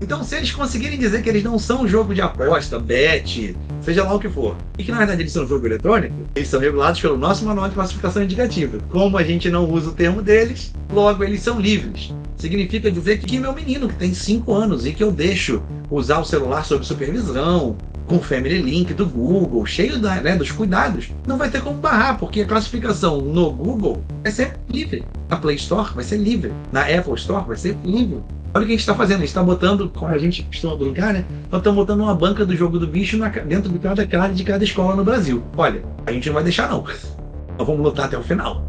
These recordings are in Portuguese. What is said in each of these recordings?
Então, se eles conseguirem dizer que eles não são um jogo de aposta, bet, seja lá o que for, e que na verdade eles são um jogo eletrônico, eles são regulados pelo nosso manual de classificação indicativa. Como a gente não usa o termo deles, logo eles são livres. Significa dizer que meu menino, que tem 5 anos e que eu deixo usar o celular sob supervisão, com Family Link do Google, cheio da, né, dos cuidados, não vai ter como barrar, porque a classificação no Google vai ser livre. Na Play Store vai ser livre. Na Apple Store vai ser livre. Olha o que a gente está fazendo. A gente está botando, como a gente costuma brincar, né? Nós estamos botando uma banca do jogo do bicho na, dentro de cada cara de cada escola no Brasil. Olha, a gente não vai deixar, não. Nós vamos lutar até o final.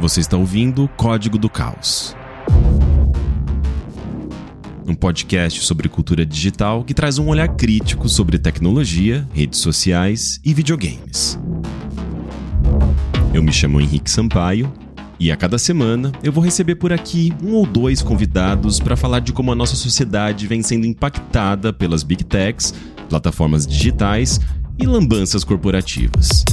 Você está ouvindo Código do Caos um podcast sobre cultura digital que traz um olhar crítico sobre tecnologia, redes sociais e videogames. Eu me chamo Henrique Sampaio e a cada semana eu vou receber por aqui um ou dois convidados para falar de como a nossa sociedade vem sendo impactada pelas big techs, plataformas digitais e lambanças corporativas.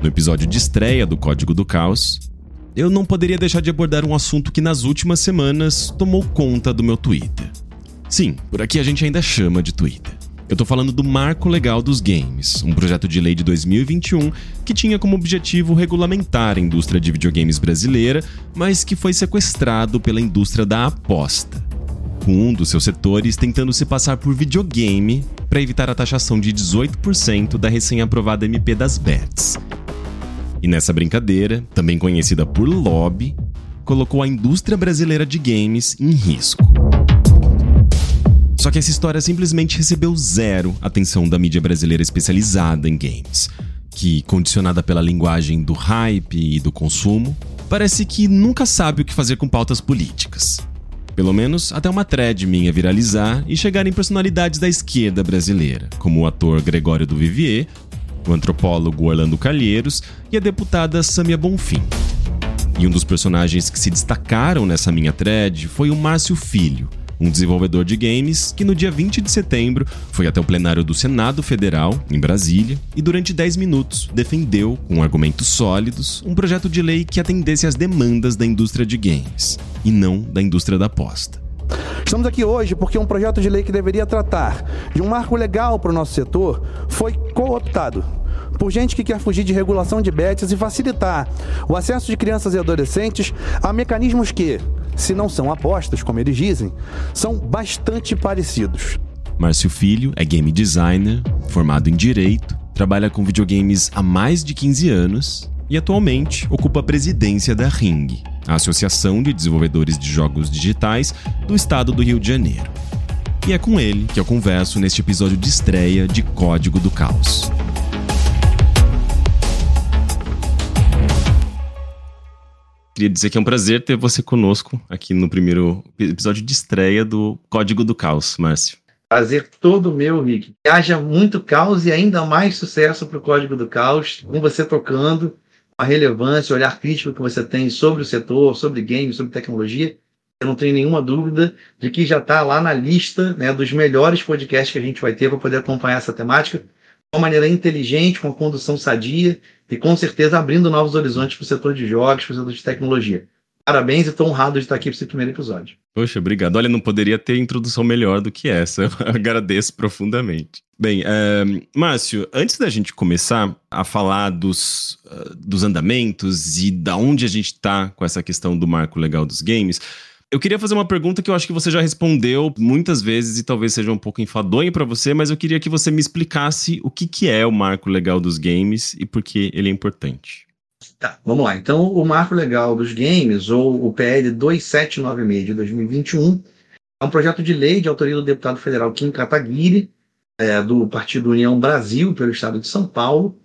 No episódio de estreia do Código do Caos, eu não poderia deixar de abordar um assunto que nas últimas semanas tomou conta do meu Twitter. Sim, por aqui a gente ainda chama de Twitter. Eu tô falando do Marco Legal dos Games, um projeto de lei de 2021 que tinha como objetivo regulamentar a indústria de videogames brasileira, mas que foi sequestrado pela indústria da aposta. Com um dos seus setores tentando se passar por videogame para evitar a taxação de 18% da recém-aprovada MP das bets. E nessa brincadeira, também conhecida por lobby, colocou a indústria brasileira de games em risco. Só que essa história simplesmente recebeu zero atenção da mídia brasileira especializada em games, que, condicionada pela linguagem do hype e do consumo, parece que nunca sabe o que fazer com pautas políticas. Pelo menos até uma thread minha viralizar e chegar em personalidades da esquerda brasileira, como o ator Gregório do Vivier o antropólogo Orlando Calheiros e a deputada Samia Bonfim. E um dos personagens que se destacaram nessa minha thread foi o Márcio Filho, um desenvolvedor de games que no dia 20 de setembro foi até o plenário do Senado Federal, em Brasília, e durante 10 minutos defendeu, com argumentos sólidos, um projeto de lei que atendesse às demandas da indústria de games, e não da indústria da aposta. Estamos aqui hoje porque um projeto de lei que deveria tratar de um marco legal para o nosso setor foi cooptado por gente que quer fugir de regulação de bets e facilitar o acesso de crianças e adolescentes a mecanismos que, se não são apostas, como eles dizem, são bastante parecidos. Márcio Filho é game designer, formado em direito, trabalha com videogames há mais de 15 anos e atualmente ocupa a presidência da Ring, a Associação de Desenvolvedores de Jogos Digitais do estado do Rio de Janeiro. E é com ele que eu converso neste episódio de estreia de Código do Caos. Queria dizer que é um prazer ter você conosco aqui no primeiro episódio de estreia do Código do Caos, Márcio. Prazer todo meu, Rick. Que haja muito caos e ainda mais sucesso para o Código do Caos, com você tocando, a relevância, o olhar crítico que você tem sobre o setor, sobre games, sobre tecnologia. Eu não tenho nenhuma dúvida de que já está lá na lista né, dos melhores podcasts que a gente vai ter para poder acompanhar essa temática de uma maneira inteligente, com condução sadia e com certeza abrindo novos horizontes para o setor de jogos, para o setor de tecnologia. Parabéns e estou honrado de estar aqui para esse primeiro episódio. Poxa, obrigado. Olha, não poderia ter introdução melhor do que essa. Eu agradeço profundamente. Bem, é, Márcio, antes da gente começar a falar dos, uh, dos andamentos e da onde a gente está com essa questão do marco legal dos games, eu queria fazer uma pergunta que eu acho que você já respondeu muitas vezes e talvez seja um pouco enfadonho para você, mas eu queria que você me explicasse o que, que é o marco legal dos games e por que ele é importante. Tá, vamos lá. Então, o marco legal dos games, ou o PL 2796 de 2021, é um projeto de lei de autoria do deputado federal Kim Kataguiri, é, do Partido União Brasil, pelo estado de São Paulo,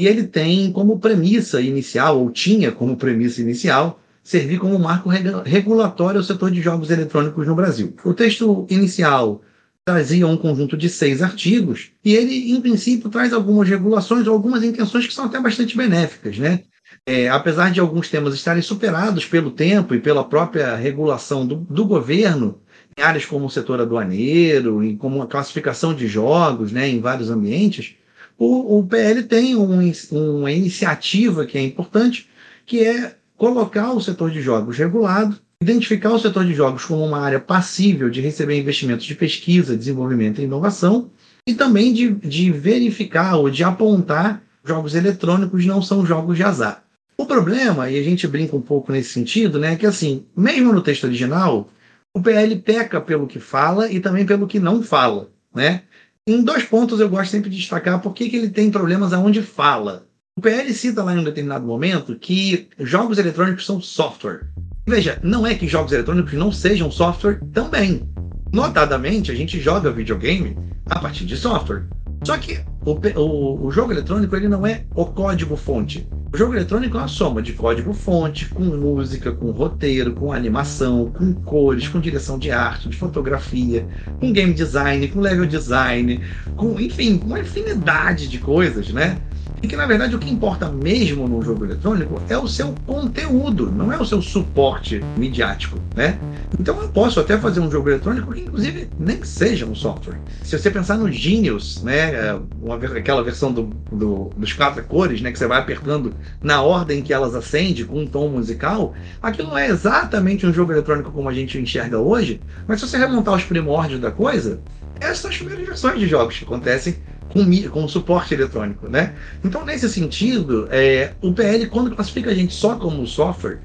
e ele tem como premissa inicial, ou tinha como premissa inicial, servir como marco regulatório ao setor de jogos eletrônicos no Brasil. O texto inicial trazia um conjunto de seis artigos e ele, em princípio, traz algumas regulações ou algumas intenções que são até bastante benéficas, né? É, apesar de alguns temas estarem superados pelo tempo e pela própria regulação do, do governo, em áreas como o setor aduaneiro, e como a classificação de jogos né, em vários ambientes, o, o PL tem um, uma iniciativa que é importante, que é colocar o setor de jogos regulado, identificar o setor de jogos como uma área passível de receber investimentos de pesquisa, desenvolvimento e inovação, e também de, de verificar ou de apontar jogos eletrônicos não são jogos de azar. O problema, e a gente brinca um pouco nesse sentido, né, é que assim, mesmo no texto original, o PL peca pelo que fala e também pelo que não fala, né? Em dois pontos eu gosto sempre de destacar por que ele tem problemas aonde fala. O PL cita lá em um determinado momento que jogos eletrônicos são software. Veja, não é que jogos eletrônicos não sejam software também. Notadamente, a gente joga videogame a partir de software. Só que o, o, o jogo eletrônico ele não é o código-fonte. O jogo eletrônico é uma soma de código-fonte, com música, com roteiro, com animação, com cores, com direção de arte, de fotografia, com game design, com level design, com, enfim, uma infinidade de coisas, né? E que na verdade o que importa mesmo no jogo eletrônico é o seu conteúdo, não é o seu suporte midiático, né? Então eu posso até fazer um jogo eletrônico que inclusive nem seja um software. Se você pensar no Genius, né, é, uma, aquela versão do, do, dos quatro cores, né, que você vai apertando na ordem que elas acendem com um tom musical, aquilo não é exatamente um jogo eletrônico como a gente enxerga hoje, mas se você remontar os primórdios da coisa, essas são as primeiras versões de jogos que acontecem com, com suporte eletrônico, né? Então, nesse sentido, é, o PL, quando classifica a gente só como software,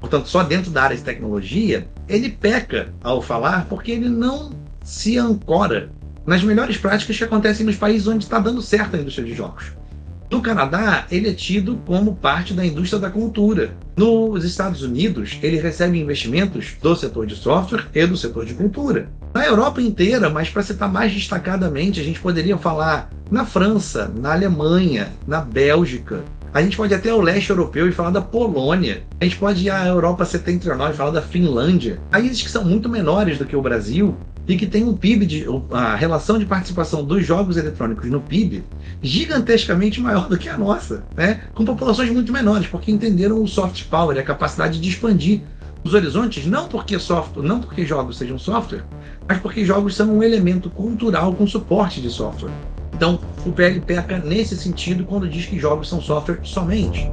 portanto, só dentro da área de tecnologia, ele peca ao falar porque ele não se ancora nas melhores práticas que acontecem nos países onde está dando certo a indústria de jogos. No Canadá, ele é tido como parte da indústria da cultura. Nos Estados Unidos, ele recebe investimentos do setor de software e do setor de cultura. Na Europa inteira, mas para citar mais destacadamente, a gente poderia falar na França, na Alemanha, na Bélgica. A gente pode ir até o leste europeu e falar da Polônia. A gente pode ir à Europa setentrional e falar da Finlândia. Países que são muito menores do que o Brasil, e que tem um PIB, de, a relação de participação dos jogos eletrônicos no PIB gigantescamente maior do que a nossa, né? com populações muito menores, porque entenderam o soft power, a capacidade de expandir os horizontes, não porque software, não porque jogos sejam software, mas porque jogos são um elemento cultural com suporte de software. Então, o PL peca nesse sentido quando diz que jogos são software somente.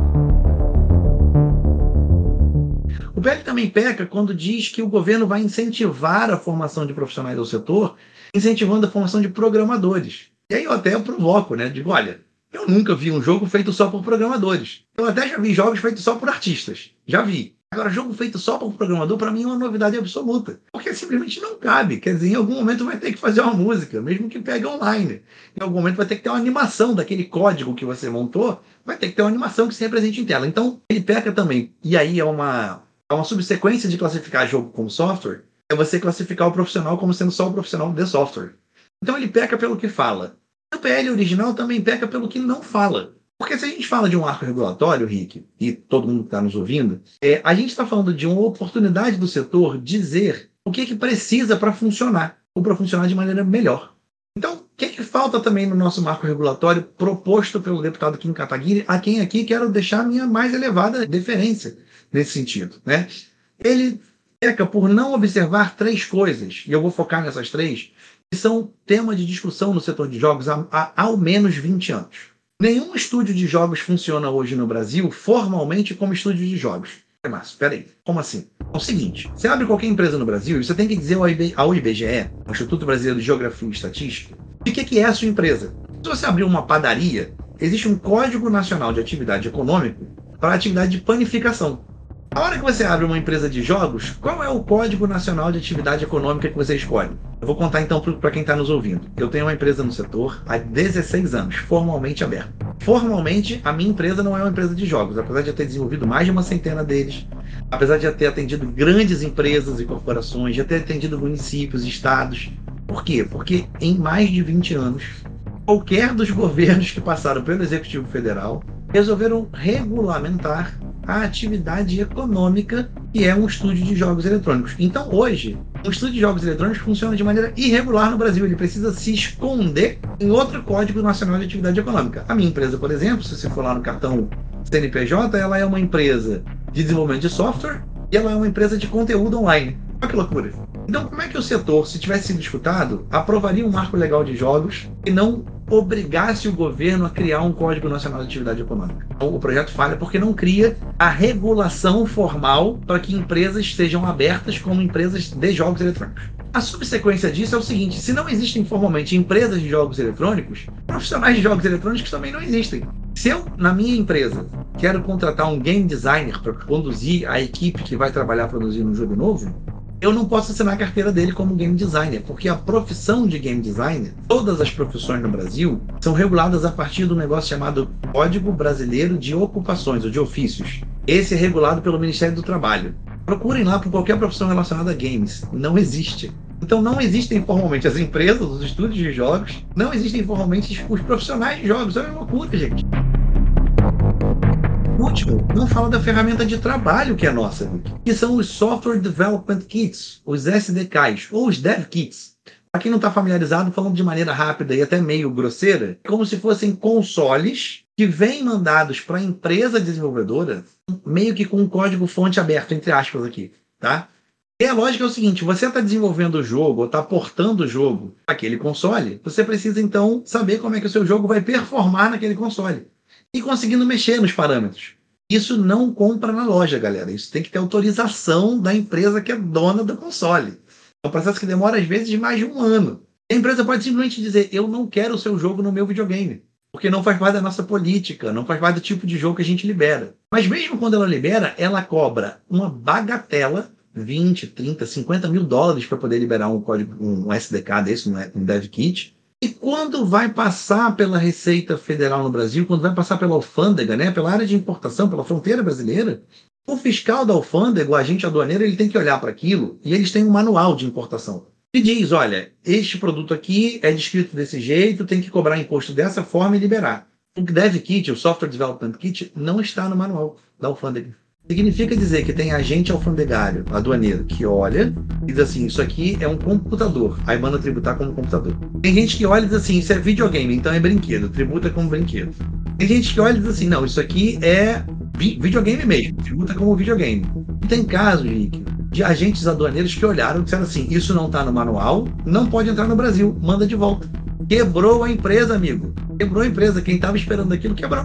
O PL também peca quando diz que o governo vai incentivar a formação de profissionais do setor, incentivando a formação de programadores. E aí eu até provoco, né? Digo, olha, eu nunca vi um jogo feito só por programadores. Eu até já vi jogos feitos só por artistas. Já vi. Agora, jogo feito só por programador, para mim, é uma novidade absoluta. Porque simplesmente não cabe. Quer dizer, em algum momento vai ter que fazer uma música, mesmo que pegue online. Em algum momento vai ter que ter uma animação daquele código que você montou, vai ter que ter uma animação que se represente em tela. Então, ele peca também. E aí é uma, é uma subsequência de classificar jogo como software, é você classificar o profissional como sendo só o profissional de software. Então ele peca pelo que fala. O PL original também peca pelo que não fala. Porque se a gente fala de um arco regulatório, Rick, e todo mundo que está nos ouvindo, é, a gente está falando de uma oportunidade do setor dizer o que, que precisa para funcionar, ou para funcionar de maneira melhor. Então, o que, que falta também no nosso marco regulatório proposto pelo deputado Kim Kataguiri, a quem aqui quero deixar minha mais elevada deferência nesse sentido. Né? Ele peca por não observar três coisas, e eu vou focar nessas três, que são tema de discussão no setor de jogos há, há ao menos 20 anos. Nenhum estúdio de jogos funciona hoje no Brasil formalmente como estúdio de jogos. Márcio, peraí, como assim? É o seguinte, você abre qualquer empresa no Brasil e você tem que dizer ao IBGE, ao Instituto Brasileiro de Geografia e Estatística, o que é a sua empresa. Se você abrir uma padaria, existe um Código Nacional de Atividade Econômica para a atividade de panificação. A hora que você abre uma empresa de jogos, qual é o Código Nacional de Atividade Econômica que você escolhe? Eu vou contar então para quem está nos ouvindo. Eu tenho uma empresa no setor há 16 anos, formalmente aberta. Formalmente, a minha empresa não é uma empresa de jogos, apesar de eu ter desenvolvido mais de uma centena deles, apesar de eu ter atendido grandes empresas e corporações, de ter atendido municípios, estados. Por quê? Porque em mais de 20 anos, qualquer dos governos que passaram pelo Executivo Federal resolveram regulamentar a atividade econômica que é um estúdio de jogos eletrônicos. Então, hoje, um estúdio de jogos eletrônicos funciona de maneira irregular no Brasil. Ele precisa se esconder em outro Código Nacional de Atividade Econômica. A minha empresa, por exemplo, se você for lá no cartão CNPJ, ela é uma empresa de desenvolvimento de software e ela é uma empresa de conteúdo online. Olha que loucura. Então, como é que o setor, se tivesse sido escutado, aprovaria um marco legal de jogos e não obrigasse o governo a criar um Código Nacional de Atividade Econômica. Então, o projeto falha porque não cria a regulação formal para que empresas sejam abertas como empresas de jogos eletrônicos. A subsequência disso é o seguinte: se não existem formalmente empresas de jogos eletrônicos, profissionais de jogos eletrônicos também não existem. Se eu, na minha empresa, quero contratar um game designer para conduzir a equipe que vai trabalhar produzindo um jogo novo, eu não posso assinar a carteira dele como game designer, porque a profissão de game designer, todas as profissões no Brasil, são reguladas a partir do negócio chamado Código Brasileiro de Ocupações, ou de ofícios. Esse é regulado pelo Ministério do Trabalho. Procurem lá por qualquer profissão relacionada a games. Não existe. Então não existem formalmente as empresas, os estúdios de jogos, não existem formalmente os profissionais de jogos. É uma loucura, gente último, não fala da ferramenta de trabalho que é nossa, que são os Software Development Kits, os SDKs, ou os Dev Kits. Para quem não está familiarizado, falando de maneira rápida e até meio grosseira, como se fossem consoles que vêm mandados para a empresa desenvolvedora, meio que com um código fonte aberto, entre aspas aqui, tá? E a lógica é o seguinte: você está desenvolvendo o jogo ou está portando o jogo para aquele console, você precisa então saber como é que o seu jogo vai performar naquele console e conseguindo mexer nos parâmetros. Isso não compra na loja, galera. Isso tem que ter autorização da empresa que é dona do console. É um processo que demora, às vezes, mais de um ano. A empresa pode simplesmente dizer: Eu não quero o seu jogo no meu videogame. Porque não faz parte da nossa política, não faz parte do tipo de jogo que a gente libera. Mas mesmo quando ela libera, ela cobra uma bagatela 20, 30, 50 mil dólares para poder liberar um código, um SDK desse, um dev kit. E quando vai passar pela Receita Federal no Brasil, quando vai passar pela alfândega, né, pela área de importação, pela fronteira brasileira, o fiscal da alfândega, o agente aduaneiro, ele tem que olhar para aquilo e eles têm um manual de importação. E diz, olha, este produto aqui é descrito desse jeito, tem que cobrar imposto dessa forma e liberar. O Dev Kit, o Software Development Kit, não está no manual da alfândega. Significa dizer que tem agente alfandegário, aduaneiro, que olha e diz assim: Isso aqui é um computador. Aí manda tributar como computador. Tem gente que olha e diz assim: Isso é videogame, então é brinquedo, tributa como brinquedo. Tem gente que olha e diz assim: Não, isso aqui é videogame mesmo, tributa como videogame. E tem casos, Rick, de agentes aduaneiros que olharam e disseram assim: Isso não está no manual, não pode entrar no Brasil, manda de volta. Quebrou a empresa, amigo. Quebrou a empresa. Quem estava esperando aquilo quebrou.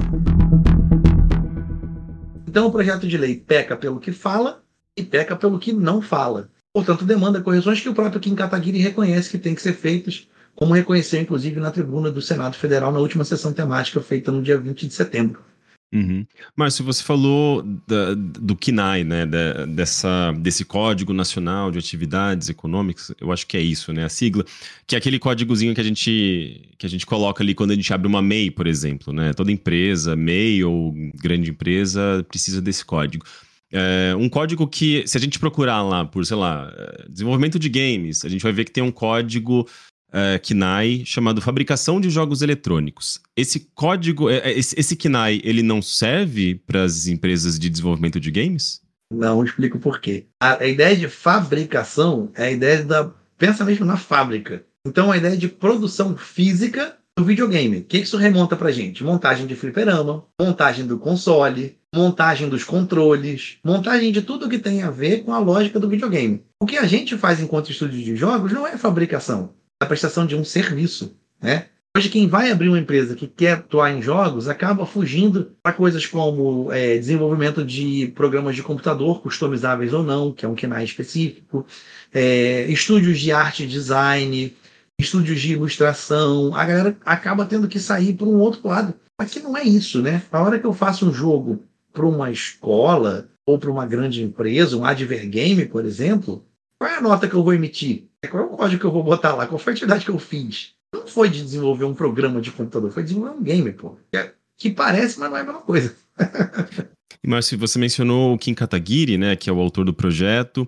Então o projeto de lei peca pelo que fala e peca pelo que não fala. Portanto, demanda correções que o próprio Kim Kataguiri reconhece que têm que ser feitas, como reconheceu inclusive na tribuna do Senado Federal na última sessão temática feita no dia 20 de setembro. Uhum. Márcio, você falou da, do KINAI, né, da, dessa, desse Código Nacional de Atividades Econômicas, eu acho que é isso, né, a sigla, que é aquele códigozinho que a gente, que a gente coloca ali quando a gente abre uma MEI, por exemplo, né, toda empresa, MEI ou grande empresa precisa desse código. É um código que, se a gente procurar lá por, sei lá, desenvolvimento de games, a gente vai ver que tem um código uh, KNAI chamado Fabricação de Jogos Eletrônicos. Esse código, é, é, esse, esse KNAI, ele não serve para as empresas de desenvolvimento de games? Não, explico por quê. A, a, ideia de fabricação é a ideia da. Pensa mesmo na fábrica. Então, a ideia de produção física do videogame. O que isso remonta pra gente? Montagem de fliperama, montagem do console, montagem dos controles, montagem de tudo que tem a ver com a lógica do videogame. O que a gente faz enquanto estúdio de jogos não é fabricação, a prestação de um serviço, né? Hoje, quem vai abrir uma empresa que quer atuar em jogos acaba fugindo para coisas como é, desenvolvimento de programas de computador, customizáveis ou não, que é um KNAI específico, é, estúdios de arte e design, estúdios de ilustração. A galera acaba tendo que sair para um outro lado. Mas que não é isso, né? A hora que eu faço um jogo para uma escola ou para uma grande empresa, um advergame, por exemplo, qual é a nota que eu vou emitir? Qual é o código que eu vou botar lá? Qual foi a atividade que eu fiz? Não foi de desenvolver um programa de computador, foi de desenvolver um game, pô. Que, que parece, mas não é a mesma coisa. Márcio, você mencionou o Kim Kataguiri, né, que é o autor do projeto.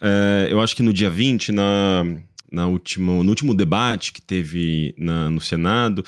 Uh, eu acho que no dia 20, na, na última, no último debate que teve na, no Senado,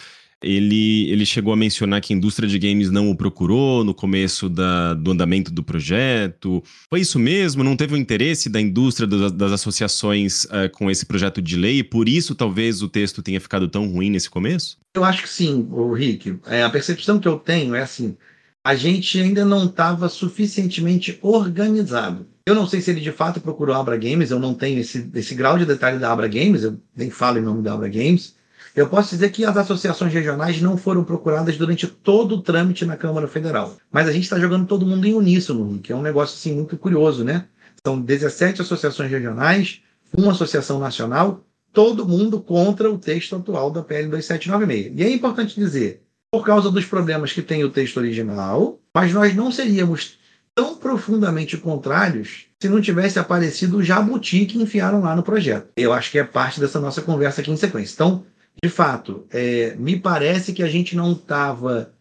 ele, ele chegou a mencionar que a indústria de games não o procurou no começo da, do andamento do projeto. Foi isso mesmo? Não teve o interesse da indústria, das, das associações uh, com esse projeto de lei? Por isso, talvez, o texto tenha ficado tão ruim nesse começo? Eu acho que sim, Rick. É, a percepção que eu tenho é assim: a gente ainda não estava suficientemente organizado. Eu não sei se ele de fato procurou a Abra Games, eu não tenho esse, esse grau de detalhe da Abra Games, eu nem falo em nome da Abra Games Eu posso dizer que as associações regionais não foram procuradas durante todo o trâmite na Câmara Federal. Mas a gente está jogando todo mundo em uníssono, que é um negócio assim, muito curioso, né? São 17 associações regionais, uma associação nacional, todo mundo contra o texto atual da PL 2796. E é importante dizer, por causa dos problemas que tem o texto original, mas nós não seríamos tão profundamente contrários se não tivesse aparecido o jabuti que enfiaram lá no projeto. Eu acho que é parte dessa nossa conversa aqui em sequência. Então, de fato, é, me parece que a gente não estava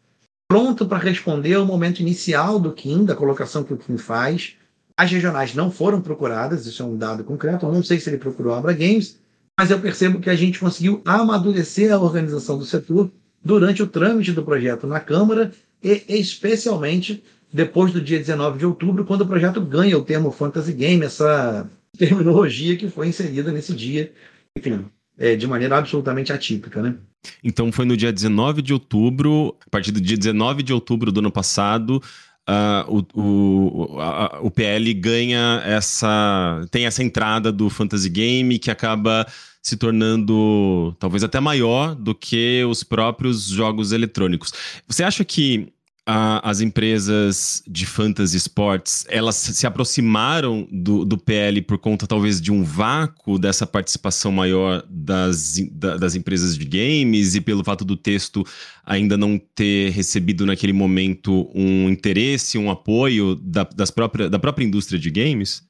pronto para responder ao momento inicial do Kim, da colocação que o Kim faz. As regionais não foram procuradas, isso é um dado concreto. Eu não sei se ele procurou a Abra Games, mas eu percebo que a gente conseguiu amadurecer a organização do setor durante o trâmite do projeto na Câmara e especialmente depois do dia 19 de outubro, quando o projeto ganha o termo Fantasy Game, essa terminologia que foi inserida nesse dia, enfim, é, de maneira absolutamente atípica, né? Então foi no dia 19 de outubro, a partir do dia 19 de outubro do ano passado, Uh, o, o, a, o PL ganha essa. tem essa entrada do Fantasy Game que acaba se tornando talvez até maior do que os próprios jogos eletrônicos. Você acha que a, as empresas de fantasy sports elas se aproximaram do, do PL por conta talvez de um vácuo dessa participação maior das, da, das empresas de games e pelo fato do texto ainda não ter recebido naquele momento um interesse, um apoio da, das própria, da própria indústria de games?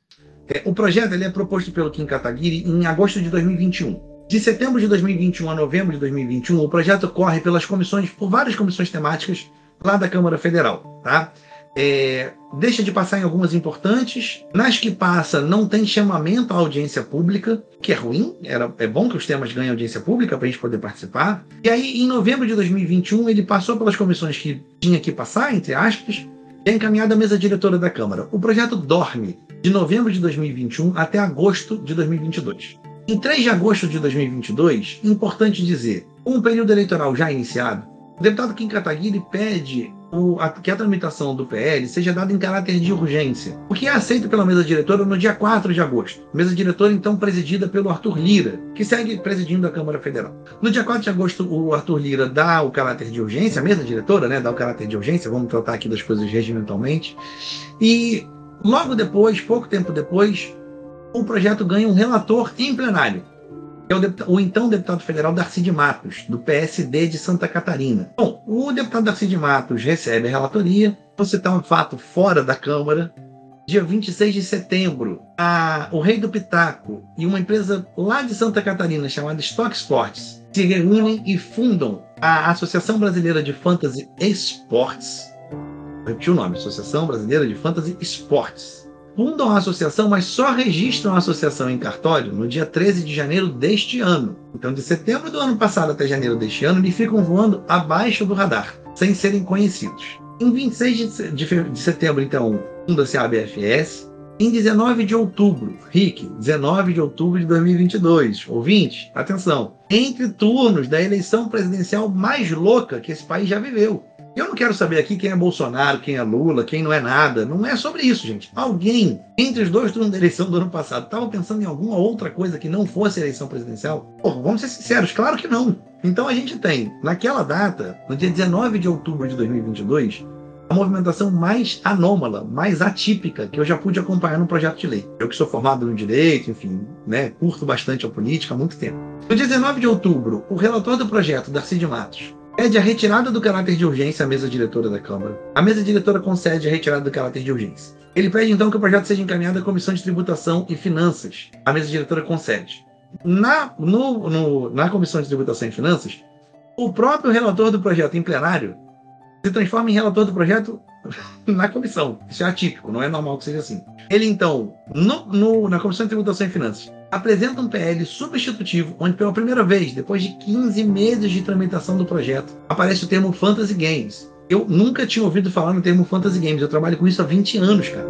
É, o projeto ele é proposto pelo Kim Kataguiri em agosto de 2021. De setembro de 2021 a novembro de 2021, o projeto corre pelas comissões, por várias comissões temáticas lá da Câmara Federal, tá? É, deixa de passar em algumas importantes. Nas que passa, não tem chamamento à audiência pública, que é ruim. Era, é bom que os temas ganhem audiência pública para a gente poder participar. E aí, em novembro de 2021, ele passou pelas comissões que tinha que passar, entre aspas, e é encaminhado à mesa diretora da Câmara. O projeto dorme de novembro de 2021 até agosto de 2022. Em 3 de agosto de 2022, importante dizer, com o período eleitoral já iniciado, o deputado Kim Kataguiri pede o, a, que a tramitação do PL seja dada em caráter de urgência, o que é aceito pela mesa diretora no dia 4 de agosto. Mesa diretora, então, presidida pelo Arthur Lira, que segue presidindo a Câmara Federal. No dia 4 de agosto, o Arthur Lira dá o caráter de urgência, a mesa diretora né, dá o caráter de urgência, vamos tratar aqui das coisas regimentalmente, e logo depois, pouco tempo depois, o projeto ganha um relator em plenário é o, o, então deputado federal Darcy de Matos, do PSD de Santa Catarina. Bom, o deputado Darcy de Matos recebe a relatoria. Vou citar um fato fora da Câmara. Dia 26 de setembro, a, o Rei do Pitaco e uma empresa lá de Santa Catarina chamada Stock Sports se reúnem e fundam a Associação Brasileira de Fantasy Esportes. Vou repetir o nome: Associação Brasileira de Fantasy Esportes fundam a associação, mas só registram a associação em cartório no dia 13 de janeiro deste ano. Então, de setembro do ano passado até janeiro deste ano, eles ficam voando abaixo do radar, sem serem conhecidos. Em 26 de, setembro, então, funda-se a ABFS. Em 19 de outubro, Rick, 19 de outubro de 2022, ouvinte, atenção, entre turnos da eleição presidencial mais louca que esse país já viveu. Eu não quero saber aqui quem é Bolsonaro, quem é Lula, quem não é nada. Não é sobre isso, gente. Alguém, entre os dois turnos da eleição do ano passado, estava pensando em alguma outra coisa que não fosse eleição presidencial? Porra, vamos ser sinceros, claro que não. Então a gente tem, naquela data, no dia 19 de outubro de 2022, a movimentação mais anômala, mais atípica que eu já pude acompanhar no projeto de lei. Eu que sou formado no direito, enfim, né, curto bastante a política há muito tempo. No dia 19 de outubro, o relator do projeto, Darcy de Matos, pede a retirada do caráter de urgência à mesa diretora da Câmara. A mesa diretora concede a retirada do caráter de urgência. Ele pede então que o projeto seja encaminhado à Comissão de Tributação e Finanças. A mesa diretora concede. Na, no, no, na Comissão de Tributação e Finanças, o próprio relator do projeto em plenário se transforma em relator do projeto na comissão. Isso é atípico, não é normal que seja assim. Ele, então, no, no, na Comissão de Tributação e Finanças, apresenta um PL substitutivo, onde pela primeira vez, depois de 15 meses de tramitação do projeto, aparece o termo Fantasy Games. Eu nunca tinha ouvido falar no termo Fantasy Games, eu trabalho com isso há 20 anos, cara.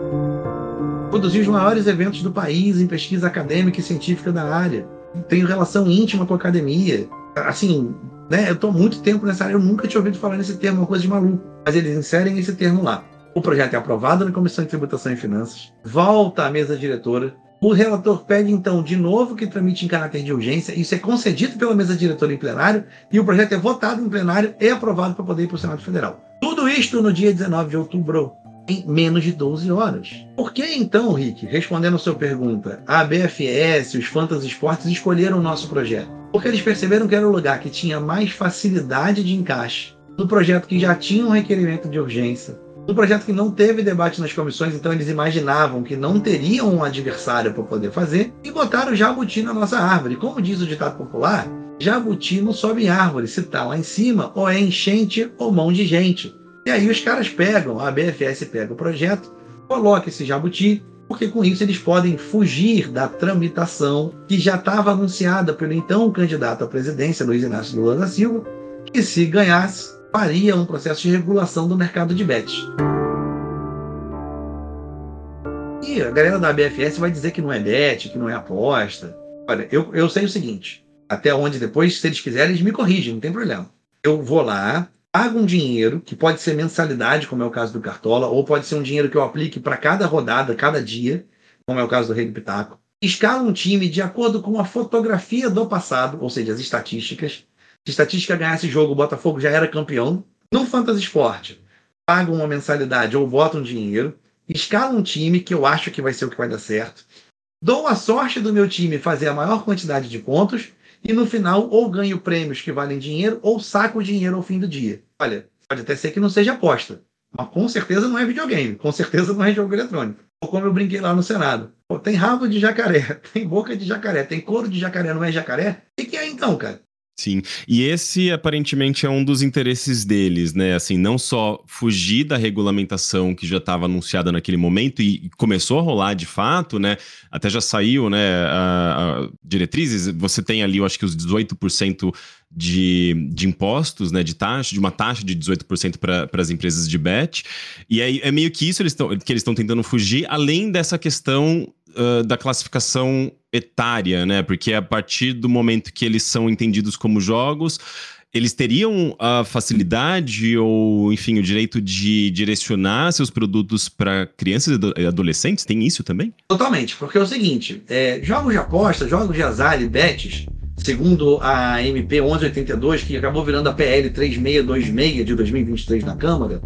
Produzi os maiores eventos do país em pesquisa acadêmica e científica da área. Tenho relação íntima com a academia. Assim, né, eu estou há muito tempo nessa área, eu nunca tinha ouvido falar nesse termo, uma coisa de maluco. Mas eles inserem esse termo lá. O projeto é aprovado na Comissão de Tributação e Finanças, volta à mesa diretora, O relator pede, então, de novo que tramite em caráter de urgência. Isso é concedido pela mesa diretora em plenário e o projeto é votado em plenário e aprovado para poder ir para o Senado Federal. Tudo isto no dia 19 de outubro, em menos de 12 horas. Por que então, Rick, respondendo a sua pergunta, a BFS, os Fantasy Sports escolheram o nosso projeto? Porque eles perceberam que era o lugar que tinha mais facilidade de encaixe no projeto que já tinha um requerimento de urgência, um projeto que não teve debate nas comissões, então eles imaginavam que não teriam um adversário para poder fazer e botaram jabuti na nossa árvore. Como diz o ditado popular, jabuti não sobe em árvore, se está lá em cima, ou é enchente ou mão de gente. E aí os caras pegam, a BFS pega o projeto, coloca esse jabuti, porque com isso eles podem fugir da tramitação que já estava anunciada pelo então candidato à presidência, Luiz Inácio Lula da Silva, que se ganhasse faria um processo de regulação do mercado de bets. E a galera da BFS vai dizer que não é bet, que não é aposta. Olha, eu, eu sei o seguinte: até onde depois, se eles quiserem, eles me corrigem, não tem problema. Eu vou lá, pago um dinheiro, que pode ser mensalidade, como é o caso do Cartola, ou pode ser um dinheiro que eu aplique para cada rodada, cada dia, como é o caso do Rei do Pitaco. Escala um time de acordo com a fotografia do passado, ou seja, as estatísticas, se estatística ganhasse jogo, o Botafogo já era campeão. No Fantasy Sport, paga uma mensalidade ou bota um dinheiro, escala um time que eu acho que vai ser o que vai dar certo. Dou a sorte do meu time fazer a maior quantidade de pontos e no final ou ganho prêmios que valem dinheiro ou saco dinheiro ao fim do dia. Olha, pode até ser que não seja aposta, mas com certeza não é videogame, com certeza não é jogo eletrônico. Ou como eu brinquei lá no Senado. Pô, tem rabo de jacaré, tem boca de jacaré, tem couro de jacaré, não é jacaré? O que, que é então, cara? Sim, e esse aparentemente é um dos interesses deles, né? Assim, não só fugir da regulamentação que já estava anunciada naquele momento e começou a rolar de fato, né? Até já saiu, né? A, a diretrizes, você tem ali, eu acho que os 18% de, de impostos, né? De taxa, de uma taxa de 18% para as empresas de bet. E é, é meio que isso eles tão, que eles estão tentando fugir, além dessa questão uh, da classificação etária, né? Porque a partir do momento que eles são entendidos como jogos, eles teriam a facilidade ou, enfim, o direito de direcionar seus produtos para crianças e adolescentes? Tem isso também? Totalmente, porque é o seguinte: é, jogos de aposta, jogos de azar e bets, segundo a MP 1182, que acabou virando a PL 3626 de 2023 na Câmara,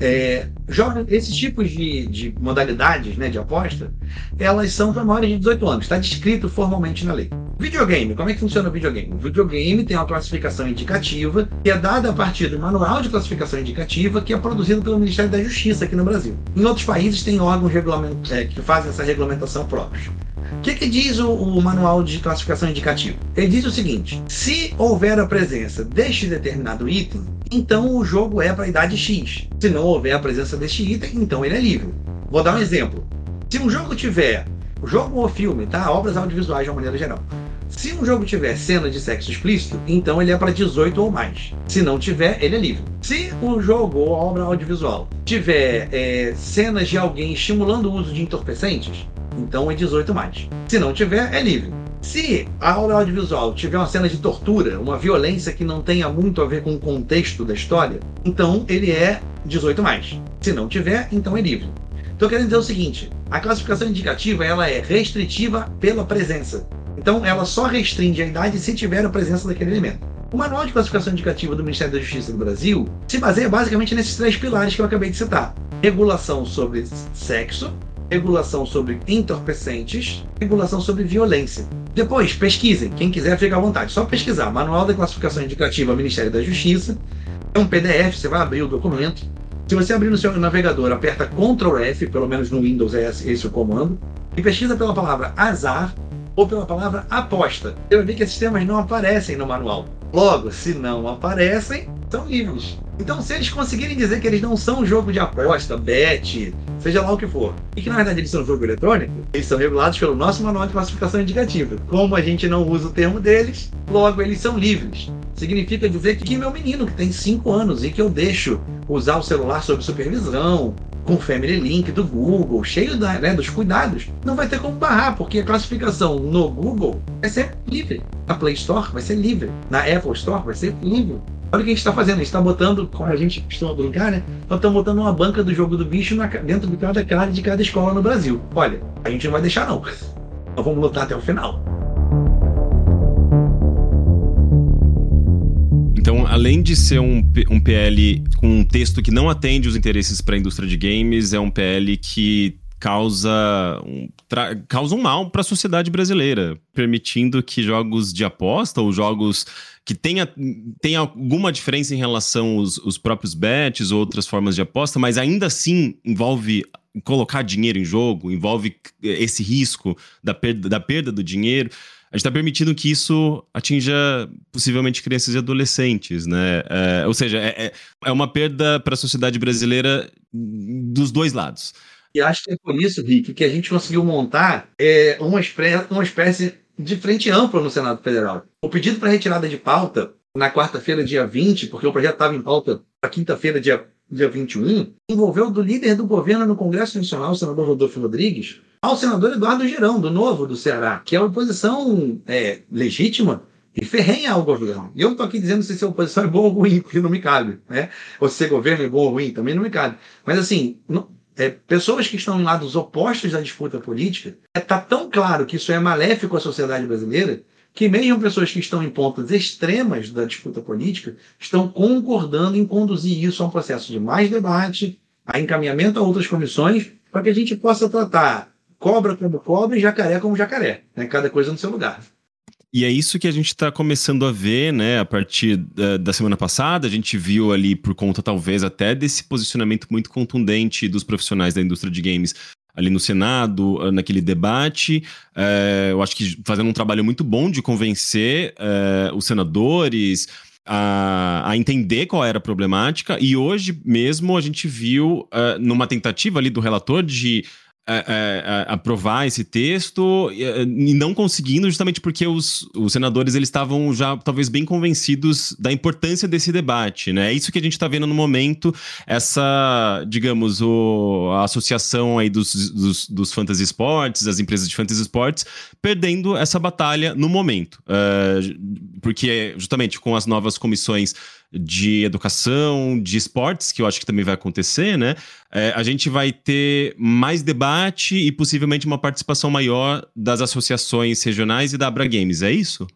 é, joga, esses tipos de, de, modalidades né, de aposta, elas são para maiores de 18 anos, está descrito formalmente na lei. Videogame, como é que funciona o videogame? O videogame tem uma classificação indicativa que é dada a partir do manual de classificação indicativa que é produzido pelo Ministério da Justiça aqui no Brasil. Em outros países tem órgãos é, que fazem essa regulamentação próprios. O que, que diz o, o, manual de classificação indicativa? Ele diz o seguinte: se houver a presença deste determinado item, então o jogo é para a idade X. Se não houver a presença deste item, então ele é livre. Vou dar um exemplo. Se um jogo tiver, jogo ou filme, tá? Obras audiovisuais de uma maneira geral. Se um jogo tiver cena de sexo explícito, então ele é para 18 ou mais. Se não tiver, ele é livre. Se o jogo ou obra audiovisual tiver é, cenas de alguém estimulando o uso de entorpecentes, então é 18 mais. Se não tiver, é livre. Se a obra audiovisual tiver uma cena de tortura, uma violência que não tenha muito a ver com o contexto da história, então ele é 18 mais. Se não tiver, então é livre. Estou querendo dizer o seguinte: a classificação indicativa ela é restritiva pela presença. Então ela só restringe a idade se tiver a presença daquele elemento. O Manual de Classificação Indicativa do Ministério da Justiça do Brasil se baseia basicamente nesses três pilares que eu acabei de citar: regulação sobre sexo, regulação sobre entorpecentes, regulação sobre violência. Depois, pesquisem. Quem quiser, fica à vontade. Só pesquisar. Manual da Classificação Indicativa Ministério da Justiça. É um PDF, você vai abrir o documento. Se você abrir no seu navegador, aperta Ctrl F, pelo menos no Windows é esse, o comando, e pesquisa pela palavra azar ou pela palavra aposta. Eu vi que esses temas não aparecem no manual. Logo, se não aparecem, são livres. Então, se eles conseguirem dizer que eles não são um jogo de aposta, bet, seja lá o que for, e que na verdade eles são um jogo eletrônico, eles são regulados pelo nosso manual de classificação indicativa. Como a gente não usa o termo deles, logo eles são livres. Significa dizer que meu menino, que tem 5 anos e que eu deixo usar o celular sob supervisão, com Family Link do Google, cheio da, né, dos cuidados, não vai ter como barrar, porque a classificação no Google vai ser livre. Na Play Store vai ser livre. Na Apple Store vai ser livre. Olha o que a gente está fazendo. A gente está botando, como a gente costuma brincar, né? Nós estamos botando uma banca do jogo do bicho na, dentro de cada cara de cada escola no Brasil. Olha, a gente não vai deixar, não. Nós vamos lutar até o final. Além de ser um, um PL com um texto que não atende os interesses para a indústria de games, é um PL que causa um, causa um mal para a sociedade brasileira, permitindo que jogos de aposta ou jogos que tenha, tenha alguma diferença em relação aos, os próprios bets ou outras formas de aposta, mas ainda assim envolve colocar dinheiro em jogo, envolve esse risco da perda, da perda do dinheiro a gente está permitindo que isso atinja possivelmente crianças e adolescentes, né? É, ou seja, é, é, é uma perda para a sociedade brasileira dos dois lados. E acho que é por isso, Rick, que a gente conseguiu montar é, uma, espécie, uma espécie de frente ampla no Senado Federal. O pedido para retirada de pauta na quarta-feira, dia 20, porque o projeto estava em pauta na quinta-feira, dia, dia 21, envolveu do líder do governo no Congresso Nacional, o senador Rodolfo Rodrigues, ao senador Eduardo Girão, do Novo, do Ceará, que é uma oposição é, legítima e ferrenha ao governo. E eu estou aqui dizendo se essa oposição é boa ou ruim, porque não me cabe. Né? Ou se ser governo é bom ou ruim, também não me cabe. Mas, assim, não, é, pessoas que estão em lados opostos da disputa política, está é, tá tão claro que isso é maléfico à sociedade brasileira, que mesmo pessoas que estão em pontas extremas da disputa política estão concordando em conduzir isso a um processo de mais debate, a encaminhamento a outras comissões, para que a gente possa tratar cobra como cobra e jacaré como jacaré, né? cada coisa no seu lugar. E é isso que a gente está começando a ver, né? A partir da, da, semana passada, a gente viu ali, por conta talvez até desse posicionamento muito contundente dos profissionais da indústria de games ali no Senado, ah, naquele debate. É, eu acho que fazendo um trabalho muito bom de convencer é, os senadores. A, a, entender qual era a problemática, e hoje mesmo a gente viu, uh, numa tentativa ali do relator de é, é, aprovar esse texto e não conseguindo justamente porque os, os senadores eles estavam já talvez bem convencidos da importância desse debate, né? É isso que a gente está vendo no momento, essa, digamos, o, a associação aí dos, dos, dos fantasy sports, as empresas de fantasy sports, perdendo essa batalha no momento. Uh, porque justamente com as novas comissões de educação, de esportes, que eu acho que também vai acontecer, né? É, a gente vai ter mais debate e possivelmente uma participação maior das associações regionais e da Abra Games, é isso?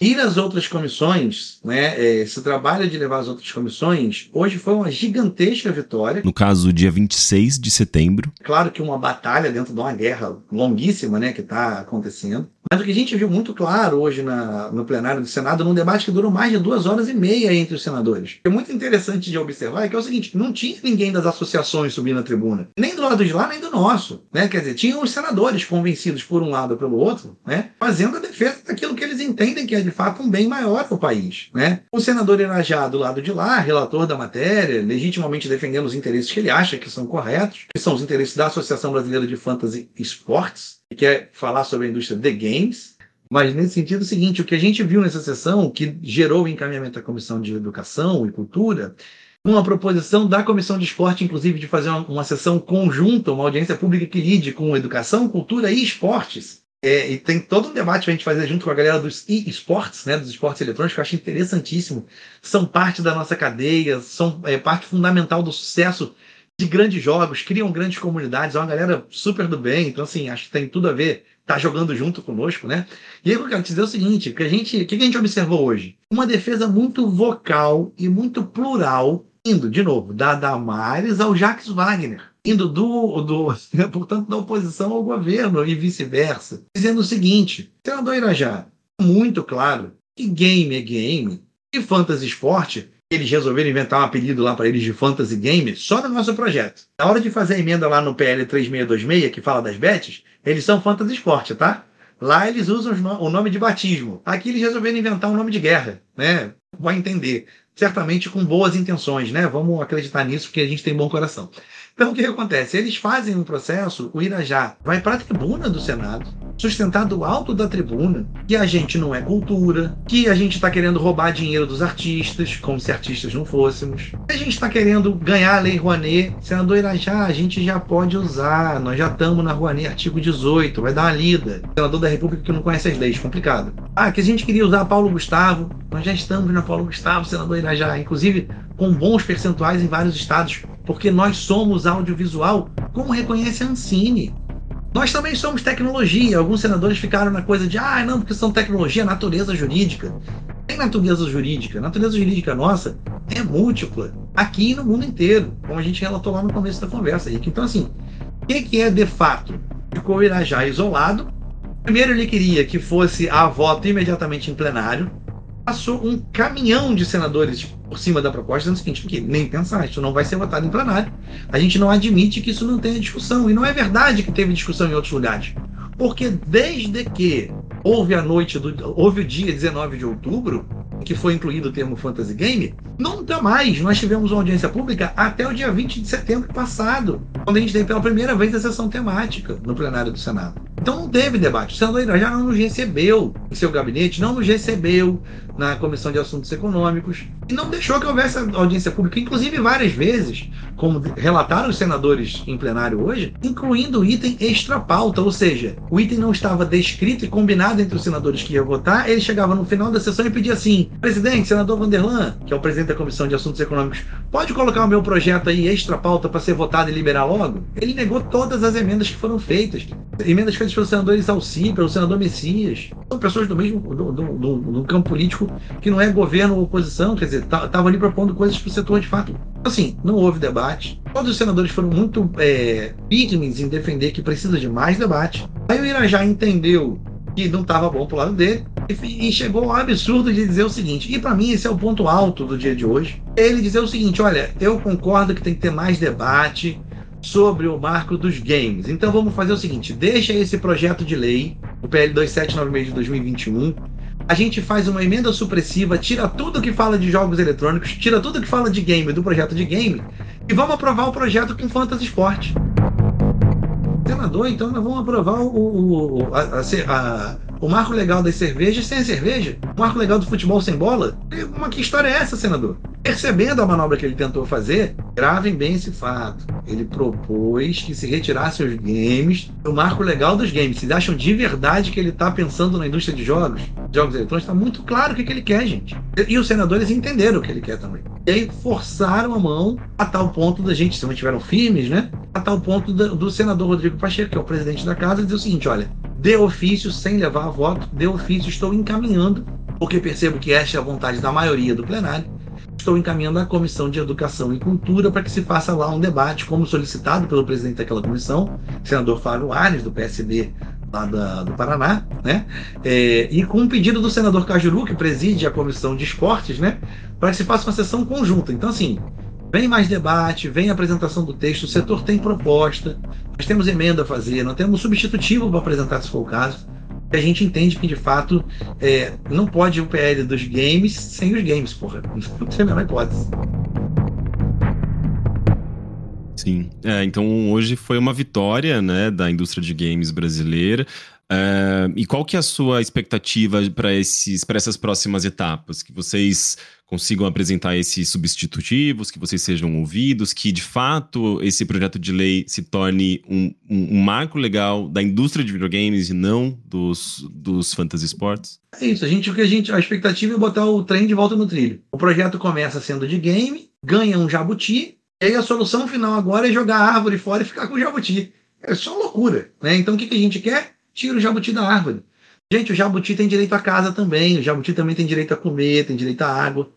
Ir às outras comissões, né, é, esse trabalho de levar as outras comissões, hoje foi uma gigantesca vitória. No caso, dia 26 de setembro. Claro que uma batalha dentro de uma guerra longuíssima né, que está acontecendo. Mas o que a gente viu muito claro hoje na, no plenário do Senado, num debate que durou mais de duas horas e meia entre os senadores. É muito interessante de observar é que é o seguinte: não tinha ninguém das associações subindo na tribuna, nem do lado de lá, nem do nosso. Né? Quer dizer, tinham os senadores convencidos por um lado ou pelo outro, né? fazendo a defesa daquilo que eles entendem que é de fato um bem maior para o país. Né? O senador Irajá, do lado de lá, relator da matéria, legitimamente defendendo os interesses que ele acha que são corretos, que são os interesses da Associação Brasileira de Fantasy Esportes, que quer falar sobre a indústria de games, mas nesse sentido é o seguinte, o que a gente viu nessa sessão, que gerou o encaminhamento da Comissão de Educação e Cultura, uma proposição da Comissão de Esporte, inclusive, de fazer uma, uma sessão conjunta, uma audiência pública que lide com educação, cultura e esportes. É, e tem todo um debate para a gente fazer junto com a galera dos e-sports, né, dos esportes eletrônicos, que eu acho interessantíssimo. São parte da nossa cadeia, são é, parte fundamental do sucesso de grandes jogos, criam grandes comunidades, é uma galera super do bem, então assim, acho que tem tudo a ver, tá jogando junto conosco, né? E aí eu quero te dizer o seguinte, que a gente, o que a gente observou hoje? Uma defesa muito vocal e muito plural, indo, de novo, da Damares ao Jacques Wagner, indo do, do portanto, da oposição ao governo e vice-versa, dizendo o seguinte, senador Irajá, muito claro que game é game, e fantasy esporte eles resolveram inventar um apelido lá para eles de Fantasy Game só no nosso projeto. Na hora de fazer a emenda lá no PL 3626, que fala das bets, eles são Fantasy Sport, tá? Lá eles usam o nome de batismo. Aqui eles resolveram inventar um nome de guerra, né? Vai entender. Certamente com boas intenções, né? Vamos acreditar nisso porque a gente tem bom coração. Então, o que, acontece? Eles fazem um processo, o Irajá vai para a tribuna do Senado, sustentar do alto da tribuna que a gente não é cultura, que a gente está querendo roubar dinheiro dos artistas, como se artistas não fôssemos. A gente está querendo ganhar a Lei Rouanet. Senador Irajá, a gente já pode usar, nós já estamos na Rouanet, artigo 18, vai dar uma lida. Senador da República que não conhece as leis, complicado. Ah, que a gente queria usar Paulo Gustavo, nós já estamos na Paulo Gustavo, senador Irajá, inclusive com bons percentuais em vários estados porque nós somos audiovisual, como reconhece a Ancine. Nós também somos tecnologia. Alguns senadores ficaram na coisa de, ah, não, porque são tecnologia, natureza jurídica. Tem natureza jurídica. Natureza jurídica nossa é múltipla, aqui no mundo inteiro, como a gente relatou lá no começo da conversa, Rick. Então, assim, o que, que é de fato? Ficou o Irajá isolado. Primeiro, ele queria que fosse a voto imediatamente em plenário. Passou um caminhão de senadores por cima da proposta, dizendo o seguinte: que nem pensar, isso não vai ser votado em plenário. A gente não admite que isso não tenha discussão. E não é verdade que teve discussão em outros lugares. Porque desde que houve a noite do. houve o dia 19 de outubro, que foi incluído o termo fantasy game, nunca mais nós tivemos uma audiência pública até o dia 20 de setembro passado, quando a gente teve pela primeira vez a sessão temática no plenário do Senado. Então não teve debate. O senador Irajá não nos recebeu em seu gabinete, não nos recebeu na Comissão de Assuntos Econômicos e não deixou que houvesse audiência pública, inclusive várias vezes, como relataram os senadores em plenário hoje, incluindo o item extra pauta, ou seja, o item não estava descrito e combinado entre os senadores que iam votar, ele chegava no final da sessão e pedia assim: presidente, senador Vanderlan, que é o presidente da Comissão de Assuntos Econômicos, pode colocar o meu projeto aí extra pauta para ser votado e liberar logo? Ele negou todas as emendas que foram feitas. Emendas feitas pelo senador Isalci, pelo senador Messias. São pessoas do mesmo do, do, do, do campo político que não é governo ou oposição, quer dizer, estavam tá, ali propondo coisas para o setor de fato. Assim, não houve debate. Todos os senadores foram muito é, em defender que precisa de mais debate. Aí o Irajá entendeu que não estava bom pro lado dele e, chegou ao absurdo de dizer o seguinte, e para mim esse é o ponto alto do dia de hoje, ele dizer o seguinte, olha, eu concordo que tem que ter mais debate sobre o marco dos games. Então vamos fazer o seguinte, deixa esse projeto de lei, o PL 2796 de 2021, a gente faz uma emenda supressiva, tira tudo que fala de jogos eletrônicos, tira tudo que fala de game do projeto de game e vamos aprovar o projeto com Fantasy Sport. Senador, então nós vamos aprovar o, o, a, a, o marco legal das cervejas sem cerveja, o marco legal do futebol sem bola. Uma, que história é essa, senador? Percebendo a manobra que ele tentou fazer, gravem bem esse fato. Ele propôs que se retirasse os games do marco legal dos games. Vocês acham de verdade que ele está pensando na indústria de jogos? Jogos eletrônicos? Está muito claro o que, que ele quer, gente. E os senadores entenderam o que ele quer também. E aí forçaram a mão a tal ponto da gente, se mantiveram firmes, né? A tal ponto do, do senador Rodrigo Pacheco, que é o presidente da casa, dizer o seguinte: olha, de ofício, sem levar a voto, de ofício estou encaminhando, porque percebo que esta é a vontade da maioria do plenário, estou encaminhando à Comissão de Educação e Cultura para que se faça lá um debate, como solicitado pelo presidente daquela comissão, senador Fábio Ares, do PSB lá da, do Paraná, né? É, e com um pedido do senador Cajuru, que preside a Comissão de Esportes, né? Para que se faça uma sessão conjunta. Então, assim, Vem mais debate, vem apresentação do texto, o setor tem proposta, nós temos emenda a fazer, nós temos substitutivo para apresentar, se for o caso. E a gente entende que, de fato, é, não pode o PL dos games sem os games, porra. Não tem a menor hipótese. Sim. É, então hoje foi uma vitória né, da indústria de games brasileira. E qual que é a sua expectativa para essas próximas etapas? Que vocês consigam apresentar esses substitutivos, que vocês sejam ouvidos, que de fato esse projeto de lei se torne um, um, um marco legal da indústria de videogames e não dos, dos fantasy sports? É isso, a gente, o que a gente, a expectativa é botar o trem de volta no trilho. O projeto começa sendo de game, ganha um jabuti, e aí a solução final agora é jogar a árvore fora e ficar com o jabuti. É só loucura, né? Então o que, que a gente quer? Tira o jabuti da árvore. Gente, o jabuti tem direito à casa também, o jabuti também tem direito a comer, tem direito à água.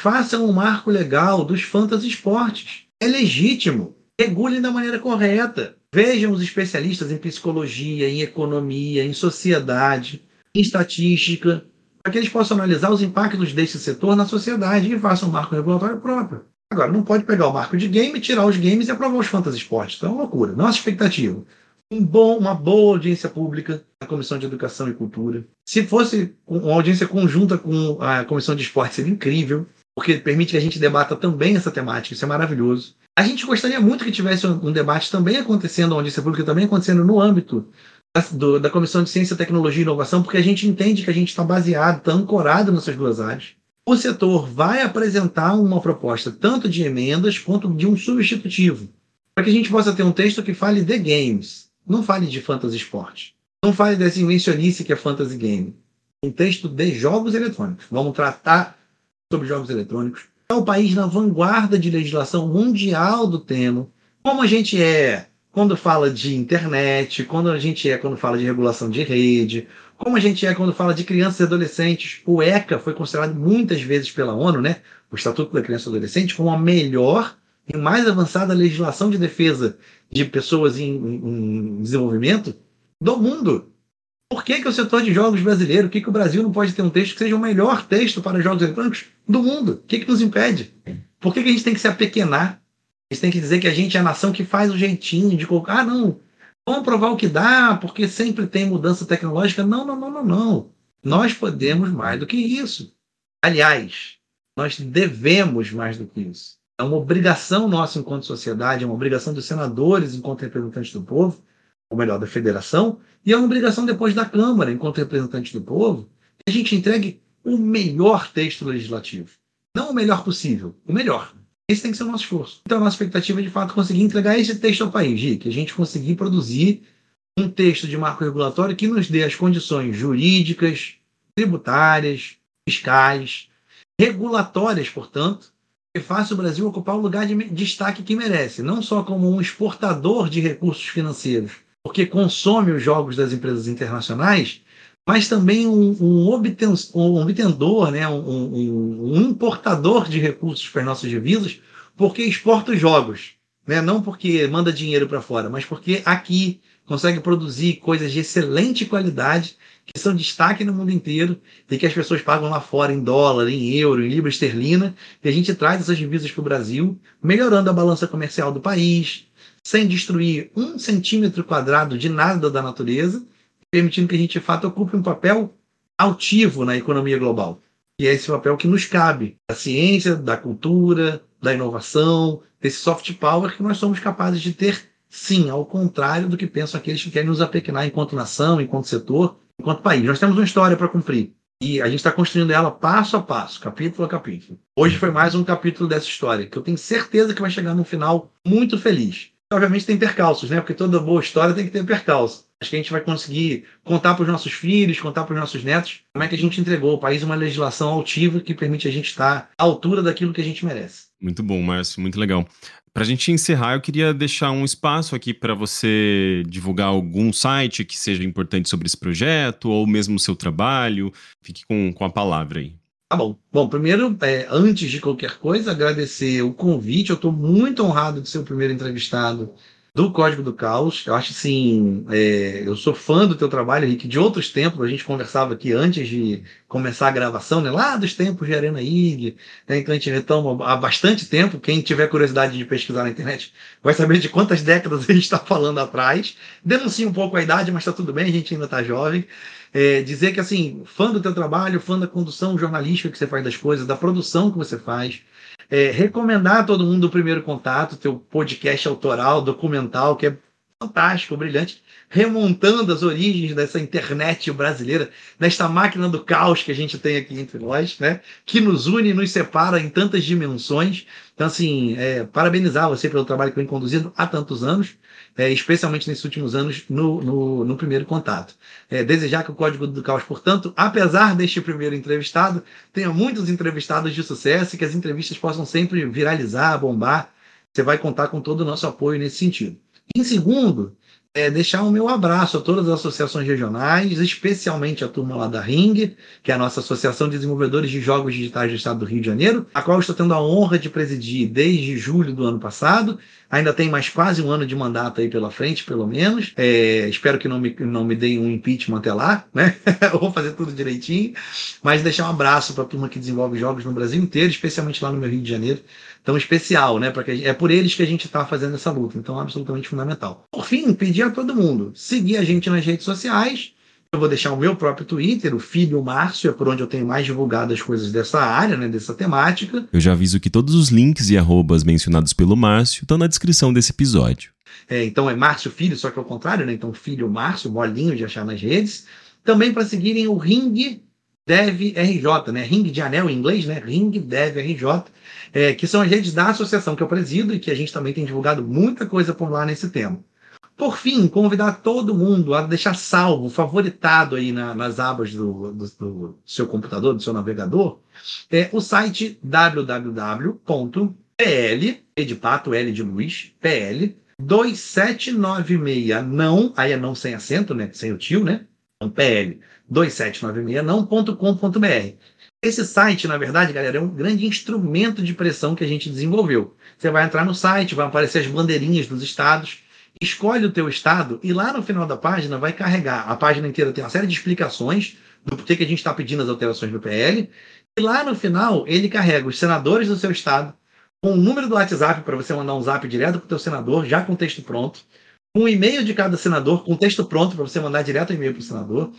Façam um marco legal dos fantasy esportes. É legítimo. Regulem da maneira correta. Vejam os especialistas em psicologia, em economia, em sociedade, em estatística, para que eles possam analisar os impactos desse setor na sociedade e façam um marco regulatório próprio. Agora, não pode pegar o marco de game, tirar os games e aprovar os fantasy esportes. Então é uma loucura. Nossa expectativa. Um bom, uma boa audiência pública na Comissão de Educação e Cultura. Se fosse uma audiência conjunta com a Comissão de Esporte, seria incrível porque permite que a gente debata também essa temática, isso é maravilhoso. A gente gostaria muito que tivesse um debate também acontecendo, uma audiência pública também acontecendo no âmbito da, do, da Comissão de Ciência, Tecnologia e Inovação, porque a gente entende que a gente está baseado, está ancorado nessas duas áreas. O setor vai apresentar uma proposta tanto de emendas quanto de um substitutivo, para que a gente possa ter um texto que fale de games, não fale de fantasy esporte, não fale dessa invencionice que é fantasy game. Um texto de jogos eletrônicos. Vamos tratar sobre jogos eletrônicos. É o país na vanguarda de legislação mundial do tema. Como a gente é quando fala de internet, quando a gente é quando fala de regulação de rede, como a gente é quando fala de crianças e adolescentes. O ECA foi considerado muitas vezes pela ONU, né, o Estatuto da Criança e Adolescente, como a melhor e mais avançada legislação de defesa de pessoas em, em desenvolvimento do mundo. Por que, que o setor de jogos brasileiro, que, que o Brasil não pode ter um texto que seja o melhor texto para jogos eletrônicos do mundo? O que, que nos impede? Por que, que a gente tem que se apequenar? A gente tem que dizer que a gente é a nação que faz o jeitinho de colocar, ah, não, vamos provar o que dá, porque sempre tem mudança tecnológica. Não, não, não, não, não. Nós podemos mais do que isso. Aliás, nós devemos mais do que isso. É uma obrigação nossa enquanto sociedade, é uma obrigação dos senadores enquanto representantes do povo, ou melhor, da federação, e é uma obrigação depois da Câmara, enquanto representantes do povo, que a gente entregue o melhor texto legislativo. Não o melhor possível, o melhor. Esse tem que ser o nosso esforço. Então, a nossa expectativa é, de fato, conseguir entregar esse texto ao país, Gi, que a gente conseguir produzir um texto de marco regulatório que nos dê as condições jurídicas, tributárias, fiscais, regulatórias, portanto, faça o Brasil ocupar o lugar de destaque que merece, não só como um exportador de recursos financeiros, porque consome os jogos das empresas internacionais, mas também um, um, obten, um obtendor, né, um, um, importador de recursos para as nossas divisas, porque exporta os jogos. Né? Não porque manda dinheiro para fora, mas porque aqui consegue produzir coisas de excelente qualidade que são destaque no mundo inteiro e que as pessoas pagam lá fora em dólar, em euro, em libra esterlina, e a gente traz essas divisas para o Brasil, melhorando a balança comercial do país, sem destruir um centímetro quadrado de nada da natureza, permitindo que a gente, de fato, ocupe um papel altivo na economia global. E é esse papel que nos cabe, da ciência, da cultura, da inovação, desse soft power que nós somos capazes de ter, sim, ao contrário do que pensam aqueles que querem nos apequenar enquanto nação, enquanto setor, enquanto país. Nós temos uma história para cumprir. E a gente está construindo ela passo a passo, capítulo a capítulo. Hoje foi mais um capítulo dessa história, que eu tenho certeza que vai chegar num final muito feliz. Obviamente tem percalços, né? Porque toda boa história tem que ter percalço. Acho que a gente vai conseguir contar para os nossos filhos, contar para os nossos netos, como é que a gente entregou ao país uma legislação altiva que permite a gente estar à altura daquilo que a gente merece. Muito bom, Márcio, muito legal. Para a gente encerrar, eu queria deixar um espaço aqui para você divulgar algum site que seja importante sobre esse projeto, ou mesmo o seu trabalho. Fique com, com a palavra aí. Tá bom. Bom, primeiro, é, antes de qualquer coisa, agradecer o convite. Eu estou muito honrado de ser o primeiro entrevistado do Código do Caos. Eu acho assim, é, eu sou fã do teu trabalho, Henrique, de outros tempos. A gente conversava aqui antes de começar a gravação, né? Lá dos tempos de Arena IG. Né? Então a gente retoma há bastante tempo. Quem tiver curiosidade de pesquisar na internet vai saber de quantas décadas a gente está falando atrás. Denuncia um pouco a idade, mas está tudo bem, a gente ainda está jovem. É, dizer que, assim, fã do teu trabalho, fã da condução jornalística que você faz das coisas, da produção que você faz, é, recomendar a todo mundo o primeiro contato, teu podcast autoral, documental, que é fantástico, brilhante, remontando as origens dessa internet brasileira, desta máquina do caos que a gente tem aqui entre nós, né? Que nos une e nos separa em tantas dimensões. Então, assim, é, parabenizar você pelo trabalho que vem conduzindo há tantos anos é, especialmente nesses últimos anos, no, no, no primeiro contato. É, desejar que o Código do Caos, portanto, apesar deste primeiro entrevistado, tenha muitos entrevistados de sucesso e que as entrevistas possam sempre viralizar, bombar. Você vai contar com todo o nosso apoio nesse sentido. Em segundo, é, deixar o meu abraço a todas as associações regionais, especialmente a turma lá da Ring, que é a nossa Associação de Desenvolvedores de Jogos Digitais do Estado do Rio de Janeiro, a qual estou tendo a honra de presidir desde julho do ano passado. Ainda tem mais quase um ano de mandato aí pela frente, pelo menos. É, espero que não me, não me deem um impeachment até lá, né? vou fazer tudo direitinho. Mas deixar um abraço para a turma que desenvolve jogos no Brasil inteiro, especialmente lá no meu Rio de Janeiro tão especial, né? Porque é por eles que a gente está fazendo essa luta, então absolutamente fundamental. Por fim, pedir a todo mundo seguir a gente nas redes sociais. Eu vou deixar o meu próprio Twitter, o Filho Márcio, é por onde eu tenho mais divulgado as coisas dessa área, né, dessa temática. Eu já aviso que todos os links e arrobas mencionados pelo Márcio estão na descrição desse episódio. É, então é Márcio Filho, só que ao contrário, né? Então Filho Márcio, molinho de achar nas redes. Também para seguirem o Ring Dev RJ, né? Ring de anel em inglês, né? Ring Dev RJ é, que são as redes da associação que eu presido e que a gente também tem divulgado muita coisa por lá nesse tema. Por fim, convidar todo mundo a deixar salvo, favoritado aí na, nas abas do, do, do, seu computador, do seu navegador, é o site www.pl, de pato, L de luz, pl, 2796 não, aí é não sem acento, né? Sem o tio, né? Então, PL 2796 não.com.br. Esse site, na verdade, galera, é um grande instrumento de pressão que a gente desenvolveu. Você vai entrar no site, vai aparecer as bandeirinhas dos estados, escolhe o teu estado e lá no final da página vai carregar. A página inteira tem uma série de explicações do porquê que a gente está pedindo as alterações do PL. E lá no final ele carrega os senadores do seu estado, com o número do WhatsApp para você mandar um zap direto para o teu senador, já com texto pronto, um e-mail de cada senador com texto pronto para você mandar direto o e-mail para o senador.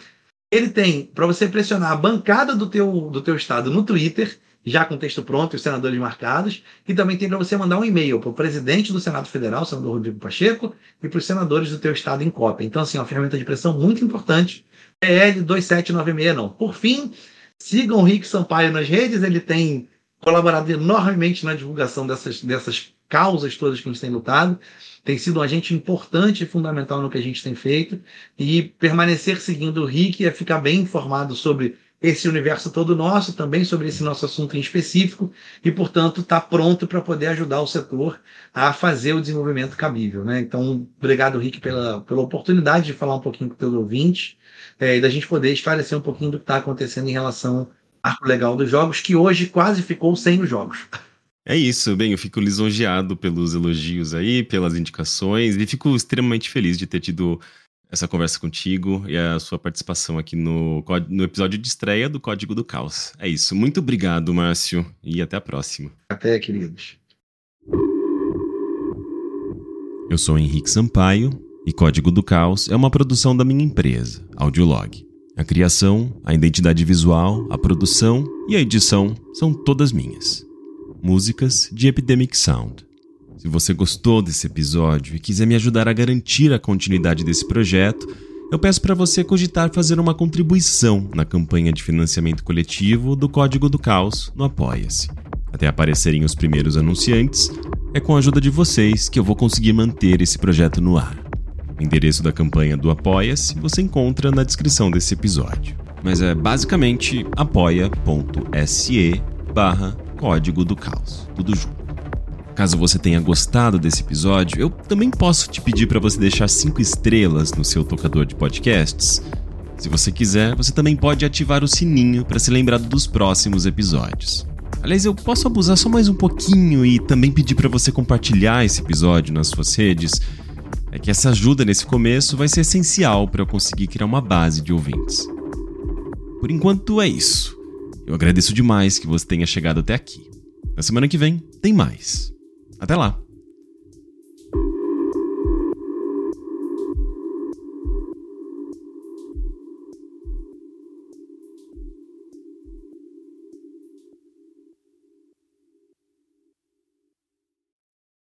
Ele tem para você pressionar a bancada do teu, do teu estado no Twitter, já com texto pronto e os senadores marcados, e também tem para você mandar um e-mail para o presidente do Senado Federal, o senador Rodrigo Pacheco, e para os senadores do teu estado em cópia. Então, assim, é uma ferramenta de pressão muito importante. PL 2796 não. Por fim, sigam o Rick Sampaio nas redes, ele tem colaborado enormemente na divulgação dessas, dessas causas todas que a gente tem lutado. Tem sido um agente importante e fundamental no que a gente tem feito. E permanecer seguindo o Rick é ficar bem informado sobre esse universo todo nosso, também sobre esse nosso assunto em específico, e, portanto, está pronto para poder ajudar o setor a fazer o desenvolvimento cabível. Né? Então, obrigado, Rick, pela, pela oportunidade de falar um pouquinho com o teu ouvinte é, e da gente poder esclarecer um pouquinho do que está acontecendo em relação arco legal dos jogos, que hoje quase ficou sem os jogos. É isso, bem, eu fico lisonjeado pelos elogios aí, pelas indicações, e fico extremamente feliz de ter tido essa conversa contigo e a sua participação aqui no, no episódio de estreia do Código do Caos. É isso, muito obrigado, Márcio, e até a próxima. Até, queridos. Eu sou Henrique Sampaio e Código do Caos é uma produção da minha empresa, Audiolog. A criação, a identidade visual, a produção e a edição são todas minhas. Músicas de Epidemic Sound. Se você gostou desse episódio e quiser me ajudar a garantir a continuidade desse projeto, eu peço para você cogitar fazer uma contribuição na campanha de financiamento coletivo do Código do Caos no Apoia-se. Até aparecerem os primeiros anunciantes, é com a ajuda de vocês que eu vou conseguir manter esse projeto no ar. O endereço da campanha do Apoia-se você encontra na descrição desse episódio. Mas é basicamente apoia.se barra Código do Caos. Tudo junto. Caso você tenha gostado desse episódio, eu também posso te pedir para você deixar cinco estrelas no seu tocador de podcasts. Se você quiser, você também pode ativar o sininho para ser lembrado dos próximos episódios. Aliás, eu posso abusar só mais um pouquinho e também pedir para você compartilhar esse episódio nas suas redes é que essa ajuda nesse começo vai ser essencial para eu conseguir criar uma base de ouvintes. Por enquanto é isso. Eu agradeço demais que você tenha chegado até aqui. Na semana que vem tem mais. Até lá!